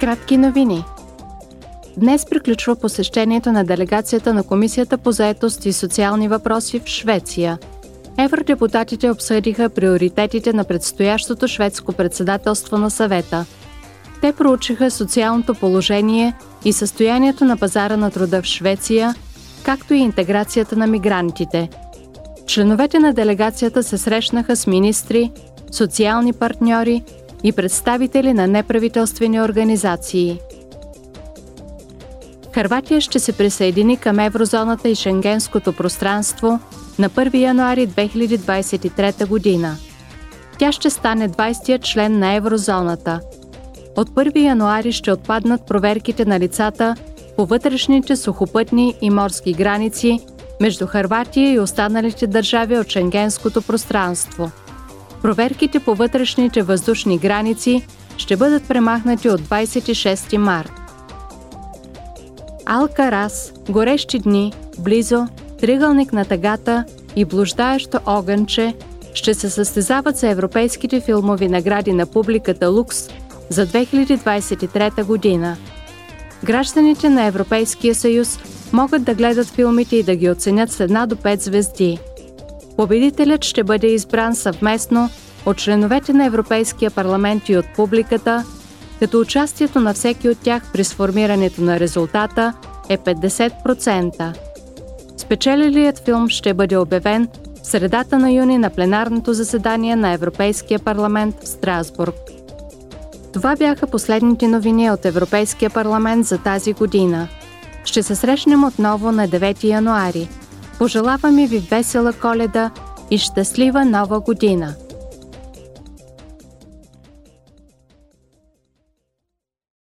Кратки новини. Днес приключва посещението на делегацията на Комисията по заетост и социални въпроси в Швеция. Евродепутатите обсъдиха приоритетите на предстоящото шведско председателство на съвета. Те проучиха социалното положение и състоянието на пазара на труда в Швеция, както и интеграцията на мигрантите. Членовете на делегацията се срещнаха с министри, социални партньори и представители на неправителствени организации. Харватия ще се присъедини към еврозоната и шенгенското пространство на 1 януари 2023 година. Тя ще стане 20-я член на еврозоната. От 1 януари ще отпаднат проверките на лицата по вътрешните сухопътни и морски граници между Харватия и останалите държави от шенгенското пространство – Проверките по вътрешните въздушни граници ще бъдат премахнати от 26 март. Алкарас, горещи дни, близо, тригълник на тъгата и блуждаещо огънче ще се състезават за европейските филмови награди на публиката Лукс за 2023 година. Гражданите на Европейския съюз могат да гледат филмите и да ги оценят с една до 5 звезди – Победителят ще бъде избран съвместно от членовете на Европейския парламент и от публиката, като участието на всеки от тях при сформирането на резултата е 50%. Спечелилият филм ще бъде обявен в средата на юни на пленарното заседание на Европейския парламент в Страсбург. Това бяха последните новини от Европейския парламент за тази година. Ще се срещнем отново на 9 януари – Пожелаваме ви весела коледа и щастлива нова година!